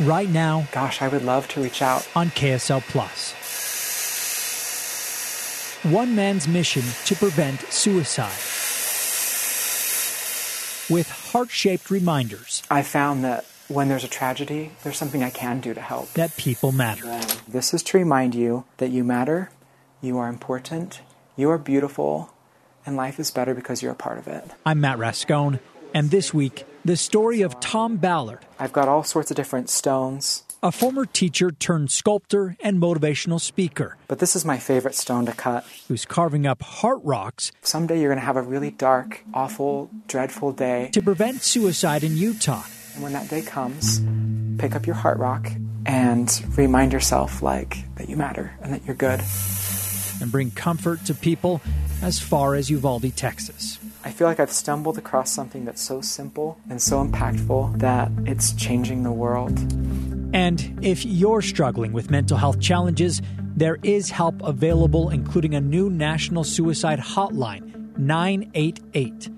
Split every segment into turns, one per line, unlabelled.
Right now
Gosh, I would love to reach out.
on KSL Plus. One man's mission to prevent suicide. With heart shaped reminders
I found that when there's a tragedy, there's something I can do to help.
that people matter.
This is to remind you that you matter, you are important, you are beautiful, and life is better because you're a part of it.
I'm Matt Rascon, and this week, the story of Tom Ballard,
I've got all sorts of different stones,
a former teacher turned sculptor and motivational speaker
but this is my favorite stone to cut.
who's carving up heart rocks
Someday you're going to have a really dark, awful, dreadful day.
to prevent suicide in Utah.
And when that day comes, pick up your heart rock and remind yourself like that you matter and that you're good.
and bring comfort to people as far as Uvalde, Texas.
I feel like I've stumbled across something that's so simple and so impactful that it's changing the world.
And if you're struggling with mental health challenges, there is help available, including a new national suicide hotline, 988.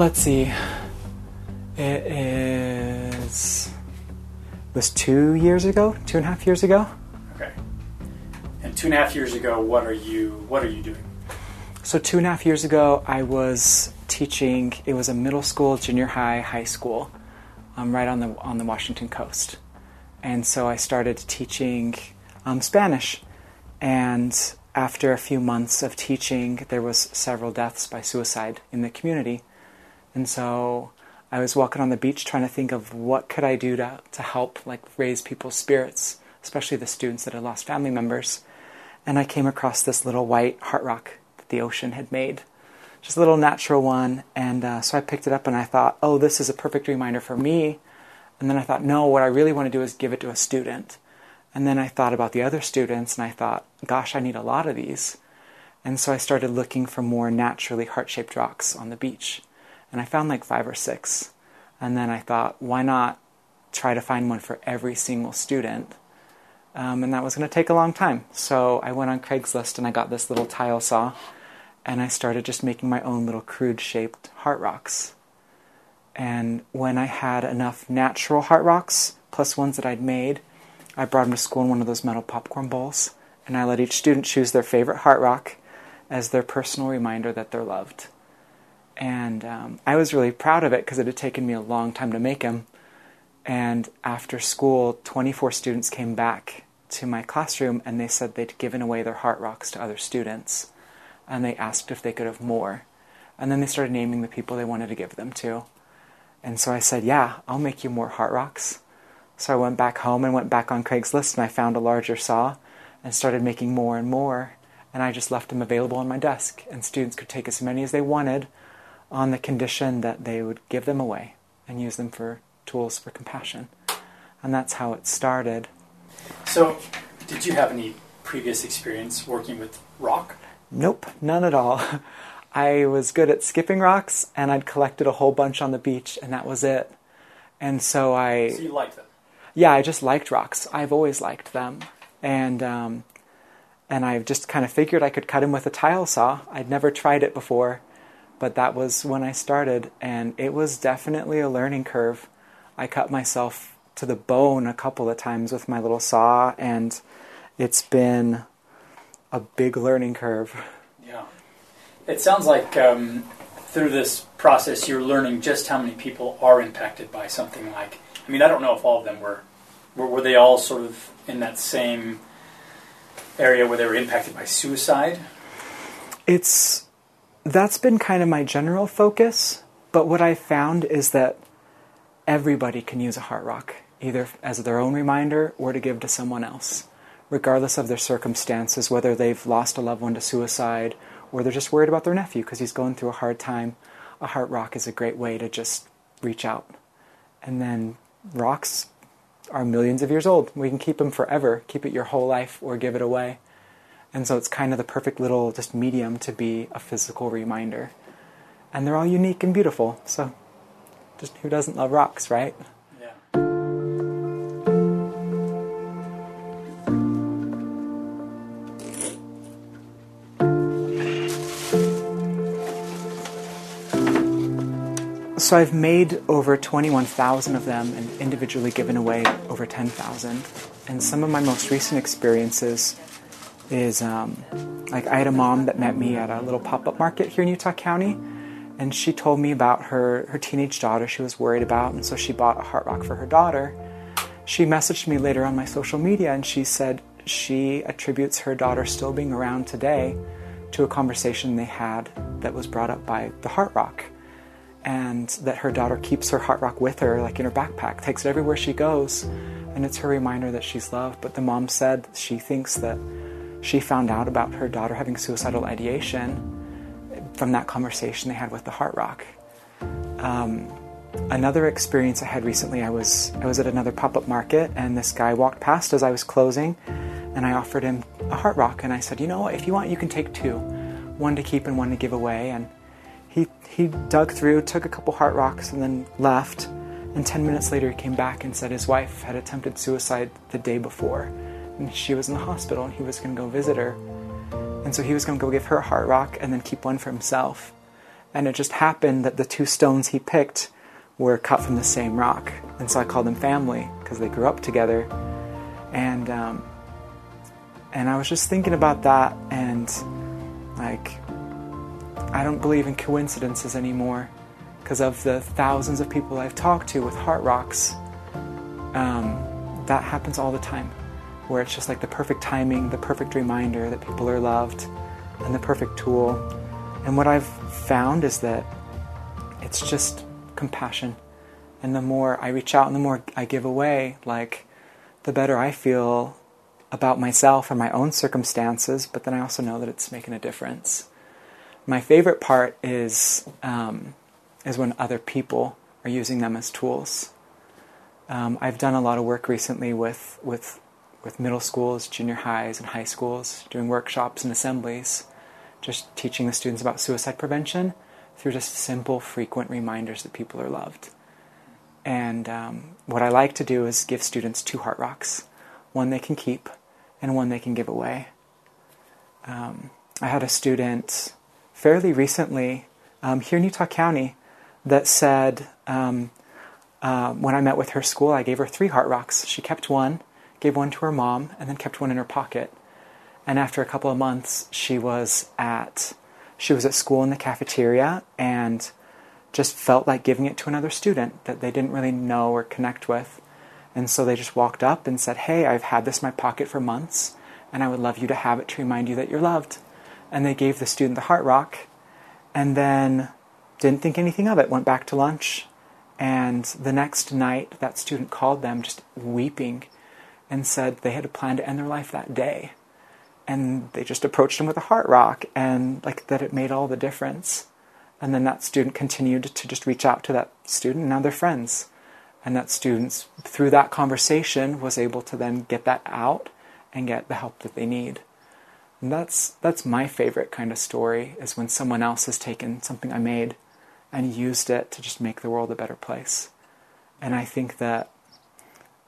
Let's see. It is was two years ago, two and a half years ago.
Okay. And two and a half years ago, what are you what are you doing?
So two and a half years ago, I was teaching. It was a middle school, junior high, high school, um, right on the on the Washington coast, and so I started teaching um, Spanish. And after a few months of teaching, there was several deaths by suicide in the community, and so I was walking on the beach trying to think of what could I do to to help like raise people's spirits, especially the students that had lost family members. And I came across this little white heart rock that the ocean had made, just a little natural one. And uh, so I picked it up and I thought, oh, this is a perfect reminder for me. And then I thought, no, what I really want to do is give it to a student. And then I thought about the other students and I thought, gosh, I need a lot of these. And so I started looking for more naturally heart shaped rocks on the beach. And I found like five or six. And then I thought, why not try to find one for every single student? Um, and that was going to take a long time. So I went on Craigslist and I got this little tile saw. And I started just making my own little crude shaped heart rocks. And when I had enough natural heart rocks, plus ones that I'd made, I brought them to school in one of those metal popcorn bowls. And I let each student choose their favorite heart rock as their personal reminder that they're loved. And um, I was really proud of it because it had taken me a long time to make them. And after school, 24 students came back to my classroom and they said they'd given away their heart rocks to other students. And they asked if they could have more. And then they started naming the people they wanted to give them to. And so I said, Yeah, I'll make you more heart rocks. So I went back home and went back on Craigslist and I found a larger saw and started making more and more. And I just left them available on my desk. And students could take as many as they wanted on the condition that they would give them away and use them for tools for compassion. And that's how it started.
So, did you have any previous experience working with rock?
Nope, none at all. I was good at skipping rocks and I'd collected a whole bunch on the beach and that was it. And so I
So you like them?
yeah, I just liked rocks. I've always liked them, and um, and I just kind of figured I could cut them with a tile saw. I'd never tried it before, but that was when I started, and it was definitely a learning curve. I cut myself to the bone a couple of times with my little saw, and it's been a big learning curve.
Yeah. It sounds like um, through this process, you're learning just how many people are impacted by something like. I mean, I don't know if all of them were. Were, were they all sort of in that same area where they were impacted by suicide?
It's that's been kind of my general focus, but what I found is that everybody can use a heart rock, either as their own reminder or to give to someone else, regardless of their circumstances, whether they've lost a loved one to suicide or they're just worried about their nephew because he's going through a hard time. A heart rock is a great way to just reach out. And then rocks are millions of years old. We can keep them forever, keep it your whole life, or give it away. And so it's kind of the perfect little just medium to be a physical reminder. And they're all unique and beautiful. So just who doesn't love rocks, right?
Yeah.
So I've made over 21,000 of them and individually given away over 10,000. And some of my most recent experiences is um, like I had a mom that met me at a little pop up market here in Utah County, and she told me about her, her teenage daughter she was worried about, and so she bought a heart rock for her daughter. She messaged me later on my social media and she said she attributes her daughter still being around today to a conversation they had that was brought up by the heart rock and that her daughter keeps her heart rock with her, like in her backpack, takes it everywhere she goes, and it's her reminder that she's loved. But the mom said she thinks that she found out about her daughter having suicidal ideation from that conversation they had with the heart rock. Um, another experience I had recently, I was I was at another pop up market, and this guy walked past as I was closing, and I offered him a heart rock, and I said, you know, if you want, you can take two, one to keep and one to give away, and he, he dug through, took a couple heart rocks, and then left. And 10 minutes later, he came back and said his wife had attempted suicide the day before. And she was in the hospital, and he was going to go visit her. And so he was going to go give her a heart rock and then keep one for himself. And it just happened that the two stones he picked were cut from the same rock. And so I called them family because they grew up together. And, um, and I was just thinking about that and like I don't believe in coincidences anymore because of the thousands of people I've talked to with heart rocks. Um, that happens all the time, where it's just like the perfect timing, the perfect reminder that people are loved, and the perfect tool. And what I've found is that it's just compassion. And the more I reach out and the more I give away, like the better I feel about myself and my own circumstances, but then I also know that it's making a difference. My favorite part is um, is when other people are using them as tools. Um, I've done a lot of work recently with with with middle schools, junior highs, and high schools, doing workshops and assemblies, just teaching the students about suicide prevention through just simple, frequent reminders that people are loved. And um, what I like to do is give students two heart rocks, one they can keep and one they can give away. Um, I had a student fairly recently um, here in Utah County that said um, uh, when I met with her school, I gave her three heart rocks. She kept one, gave one to her mom, and then kept one in her pocket. And after a couple of months, she was at she was at school in the cafeteria and just felt like giving it to another student that they didn't really know or connect with. And so they just walked up and said, Hey, I've had this in my pocket for months, and I would love you to have it to remind you that you're loved. And they gave the student the heart rock, and then didn't think anything of it, went back to lunch. And the next night, that student called them just weeping and said they had a plan to end their life that day. And they just approached him with a heart rock, and like that it made all the difference. And then that student continued to just reach out to that student, and now they're friends. And that student, through that conversation, was able to then get that out and get the help that they need. And that's that's my favorite kind of story is when someone else has taken something I made and used it to just make the world a better place. And I think that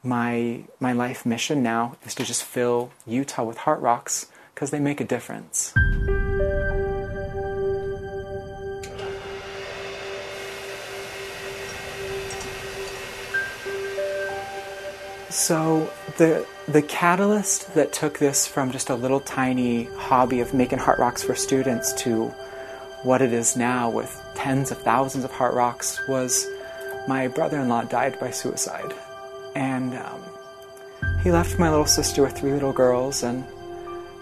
my my life mission now is to just fill Utah with heart rocks because they make a difference. So the the catalyst that took this from just a little tiny hobby of making heart rocks for students to what it is now with tens of thousands of heart rocks was my brother-in-law died by suicide, and um, he left my little sister with three little girls. And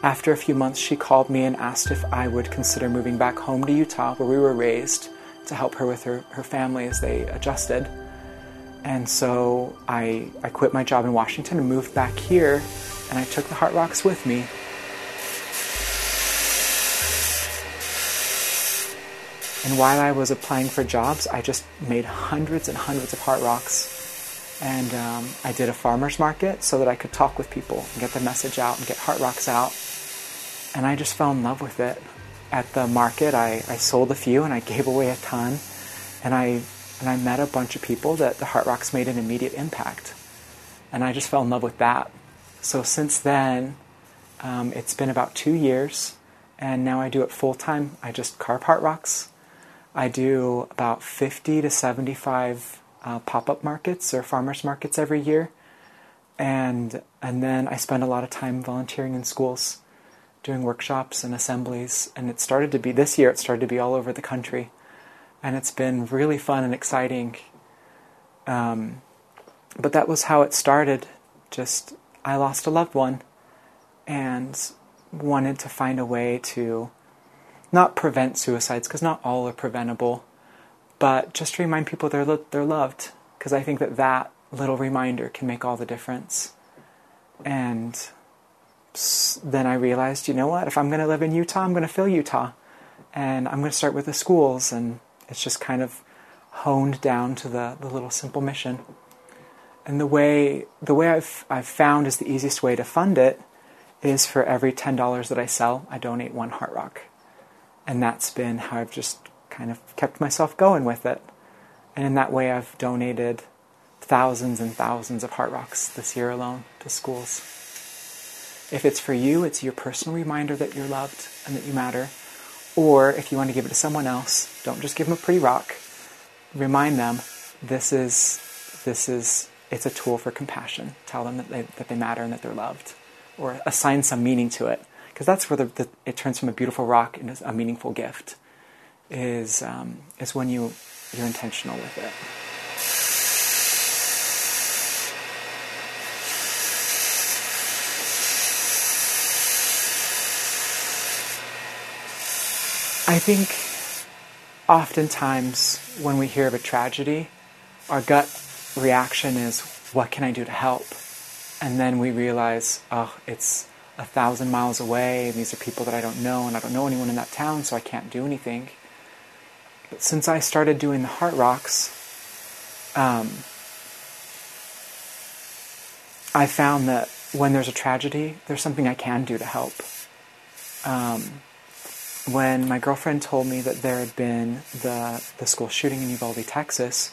after a few months, she called me and asked if I would consider moving back home to Utah, where we were raised, to help her with her, her family as they adjusted. And so I, I quit my job in Washington and moved back here, and I took the Heart Rocks with me. And while I was applying for jobs, I just made hundreds and hundreds of Heart Rocks. And um, I did a farmer's market so that I could talk with people and get the message out and get Heart Rocks out. And I just fell in love with it. At the market, I, I sold a few and I gave away a ton. And I and I met a bunch of people that the Heart Rocks made an immediate impact. And I just fell in love with that. So since then, um, it's been about two years, and now I do it full time. I just carve Heart Rocks. I do about 50 to 75 uh, pop up markets or farmers markets every year. And, and then I spend a lot of time volunteering in schools, doing workshops and assemblies. And it started to be, this year, it started to be all over the country and it's been really fun and exciting. Um, but that was how it started. Just I lost a loved one, and wanted to find a way to not prevent suicides because not all are preventable, but just remind people they're lo- they're loved. Because I think that that little reminder can make all the difference. And then I realized, you know what? If I'm going to live in Utah, I'm going to fill Utah, and I'm going to start with the schools and it's just kind of honed down to the, the little simple mission. And the way the way I've I've found is the easiest way to fund it is for every ten dollars that I sell, I donate one heart rock. And that's been how I've just kind of kept myself going with it. And in that way I've donated thousands and thousands of heart rocks this year alone to schools. If it's for you, it's your personal reminder that you're loved and that you matter. Or if you want to give it to someone else, don't just give them a pretty rock. Remind them this is this is it's a tool for compassion. Tell them that they, that they matter and that they're loved, or assign some meaning to it, because that's where the, the, it turns from a beautiful rock into a meaningful gift. Is um, is when you you're intentional with it. I think oftentimes when we hear of a tragedy, our gut reaction is, what can I do to help? And then we realize, oh, it's a thousand miles away, and these are people that I don't know, and I don't know anyone in that town, so I can't do anything. But since I started doing the Heart Rocks, um, I found that when there's a tragedy, there's something I can do to help. Um, when my girlfriend told me that there had been the, the school shooting in Uvalde, Texas,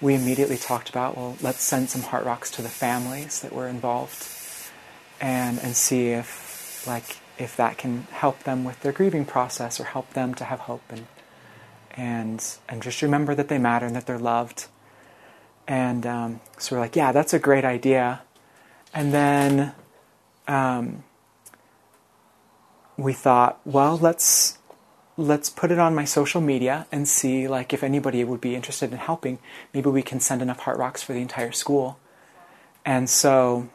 we immediately talked about, well, let's send some heart rocks to the families that were involved and, and see if, like, if that can help them with their grieving process or help them to have hope and, and, and just remember that they matter and that they're loved. And um, so we're like, yeah, that's a great idea. And then um, we thought, well, let's let's put it on my social media and see like if anybody would be interested in helping. Maybe we can send enough heart rocks for the entire school. And so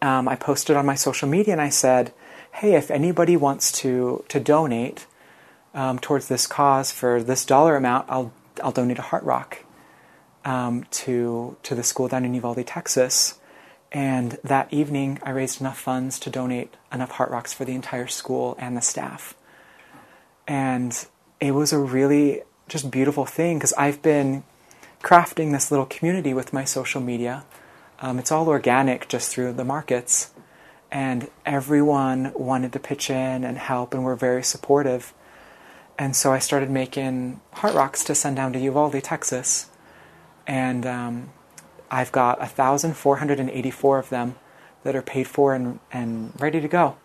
um, I posted on my social media and I said, hey, if anybody wants to to donate um, towards this cause for this dollar amount, I'll I'll donate a heart rock um, to to the school down in Uvalde, Texas. And that evening, I raised enough funds to donate enough Heart Rocks for the entire school and the staff. And it was a really just beautiful thing because I've been crafting this little community with my social media. Um, it's all organic just through the markets. And everyone wanted to pitch in and help, and were very supportive. And so I started making heart rocks to send down to Uvalde, Texas. And um, I've got 1,484 of them that are paid for and, and ready to go.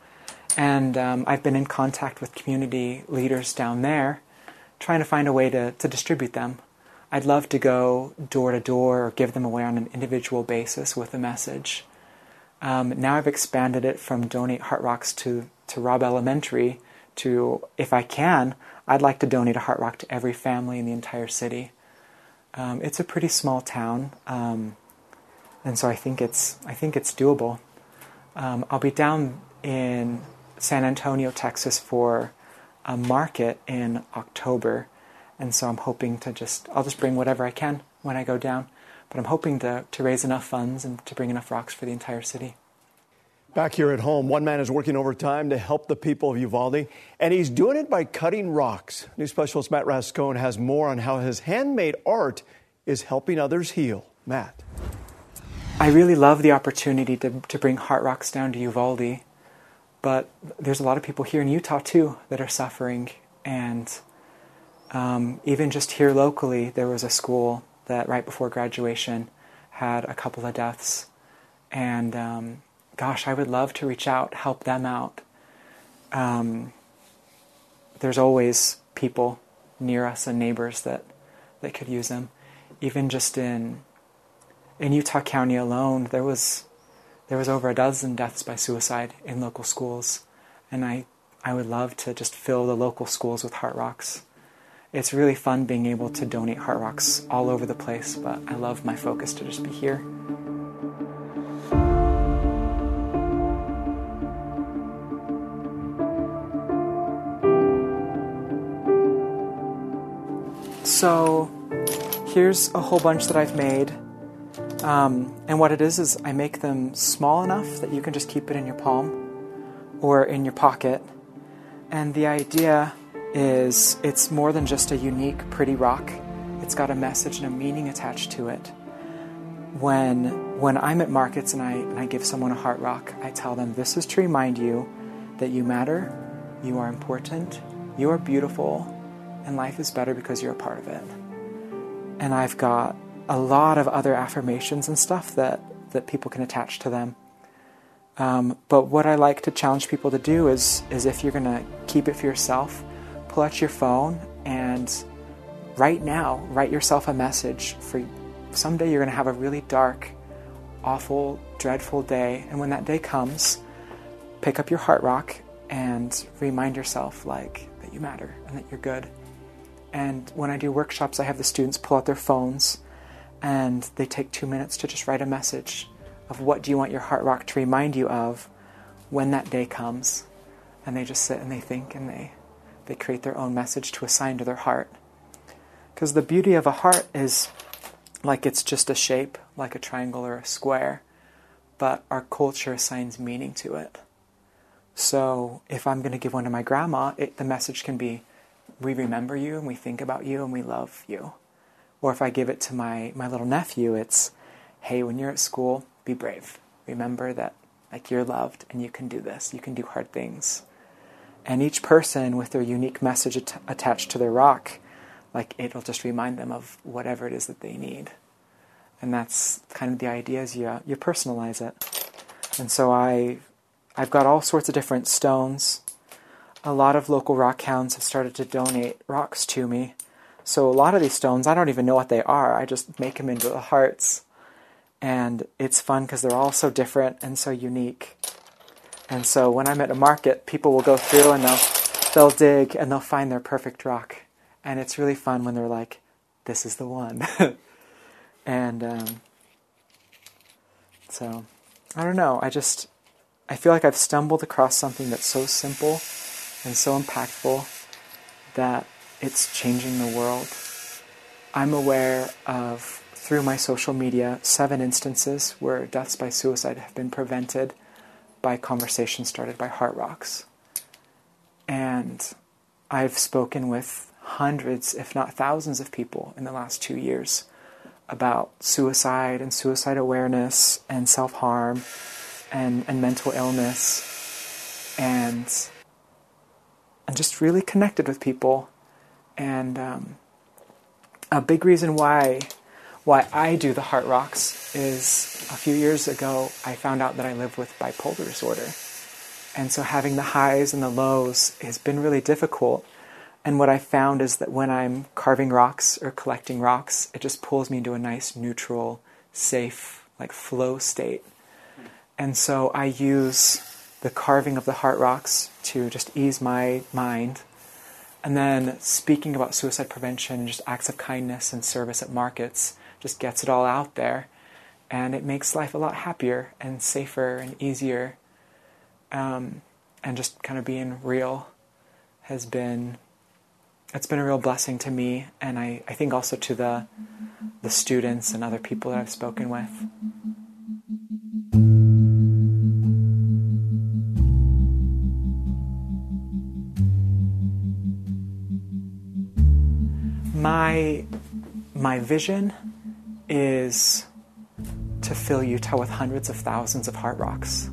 And um, I've been in contact with community leaders down there, trying to find a way to, to distribute them. I'd love to go door to door or give them away on an individual basis with a message. Um, now I've expanded it from donate Heart Rocks to, to Robb Elementary to, if I can, I'd like to donate a Heart Rock to every family in the entire city. Um, it's a pretty small town, um, and so I think it's I think it's doable. Um, I'll be down in San Antonio, Texas, for a market in October, and so I'm hoping to just I'll just bring whatever I can when I go down, but I'm hoping to to raise enough funds and to bring enough rocks for the entire city.
Back here at home, one man is working overtime to help the people of Uvalde, and he's doing it by cutting rocks. New specialist Matt Rascon has more on how his handmade art is helping others heal. Matt.
I really love the opportunity to, to bring Heart Rocks down to Uvalde, but there's a lot of people here in Utah too that are suffering. And um, even just here locally, there was a school that right before graduation had a couple of deaths. And um, gosh, I would love to reach out, help them out. Um, there's always people near us and neighbors that, that could use them. Even just in in Utah County alone, there was there was over a dozen deaths by suicide in local schools, and I I would love to just fill the local schools with heart rocks. It's really fun being able to donate heart rocks all over the place, but I love my focus to just be here. So here's a whole bunch that I've made. Um, and what it is is I make them small enough that you can just keep it in your palm or in your pocket. And the idea is it's more than just a unique, pretty rock. It's got a message and a meaning attached to it. When when I'm at markets and I and I give someone a heart rock, I tell them this is to remind you that you matter, you are important, you are beautiful, and life is better because you're a part of it. And I've got a lot of other affirmations and stuff that, that people can attach to them. Um, but what I like to challenge people to do is, is if you're going to keep it for yourself, pull out your phone and right now, write yourself a message for someday you're going to have a really dark, awful, dreadful day. And when that day comes, pick up your heart rock and remind yourself like that you matter and that you're good and when I do workshops, I have the students pull out their phones and they take two minutes to just write a message of what do you want your heart rock to remind you of when that day comes. And they just sit and they think and they, they create their own message to assign to their heart. Because the beauty of a heart is like it's just a shape, like a triangle or a square, but our culture assigns meaning to it. So if I'm going to give one to my grandma, it, the message can be we remember you and we think about you and we love you. Or if I give it to my, my little nephew, it's, hey, when you're at school, be brave. Remember that like you're loved and you can do this. You can do hard things. And each person with their unique message at- attached to their rock, like it'll just remind them of whatever it is that they need. And that's kind of the idea is you, uh, you personalize it. And so I, I've got all sorts of different stones a lot of local rock hounds have started to donate rocks to me. So a lot of these stones, I don't even know what they are. I just make them into the hearts. And it's fun because they're all so different and so unique. And so when I'm at a market, people will go through and they'll they'll dig and they'll find their perfect rock. And it's really fun when they're like, "This is the one." and um, so I don't know. I just I feel like I've stumbled across something that's so simple and so impactful that it's changing the world. I'm aware of, through my social media, seven instances where deaths by suicide have been prevented by conversations started by Heart Rocks. And I've spoken with hundreds, if not thousands, of people in the last two years about suicide and suicide awareness and self harm and, and mental illness. And and just really connected with people. And um, a big reason why why I do the Heart Rocks is a few years ago I found out that I live with bipolar disorder, And so having the highs and the lows has been really difficult. And what I found is that when I'm carving rocks or collecting rocks, it just pulls me into a nice, neutral, safe, like flow state. And so I use the carving of the heart rocks to just ease my mind. And then speaking about suicide prevention and just acts of kindness and service at markets just gets it all out there. And it makes life a lot happier and safer and easier. Um, and just kind of being real has been it's been a real blessing to me and I, I think also to the the students and other people that I've spoken with. My vision is to fill Utah with hundreds of thousands of heart rocks.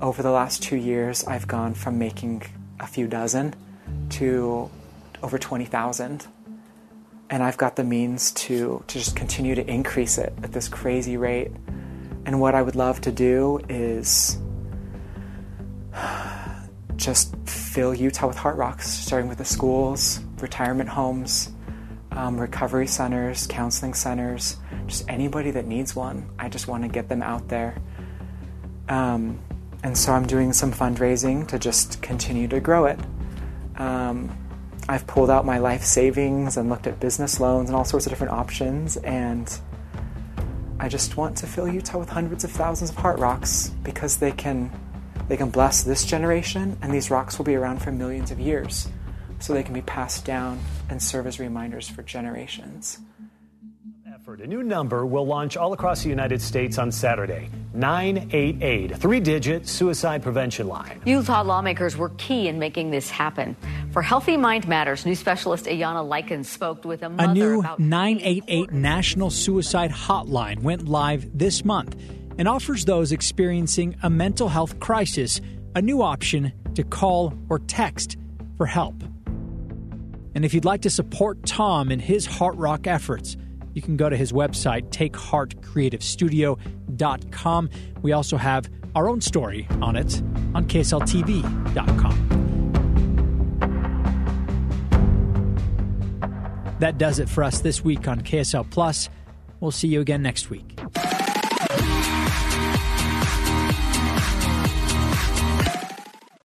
Over the last two years, I've gone from making a few dozen to over 20,000. And I've got the means to, to just continue to increase it at this crazy rate. And what I would love to do is just fill Utah with heart rocks, starting with the schools, retirement homes, um, recovery centers, counseling centers, just anybody that needs one. I just want to get them out there. Um, and so I'm doing some fundraising to just continue to grow it. Um, I've pulled out my life savings and looked at business loans and all sorts of different options, and I just want to fill Utah with hundreds of thousands of heart rocks because they can they can bless this generation, and these rocks will be around for millions of years, so they can be passed down and serve as reminders for generations.
A new number will launch all across the United States on Saturday 988, three digit suicide prevention line.
Utah lawmakers were key in making this happen. For Healthy Mind Matters, new specialist Ayana Likens spoke with a mother.
A new
about
988 National Suicide Hotline went live this month and offers those experiencing a mental health crisis a new option to call or text for help. And if you'd like to support Tom in his Heart Rock efforts, you can go to his website, takeheartcreativestudio.com. We also have our own story on it on KSLTV.com. That does it for us this week on KSL Plus. We'll see you again next week.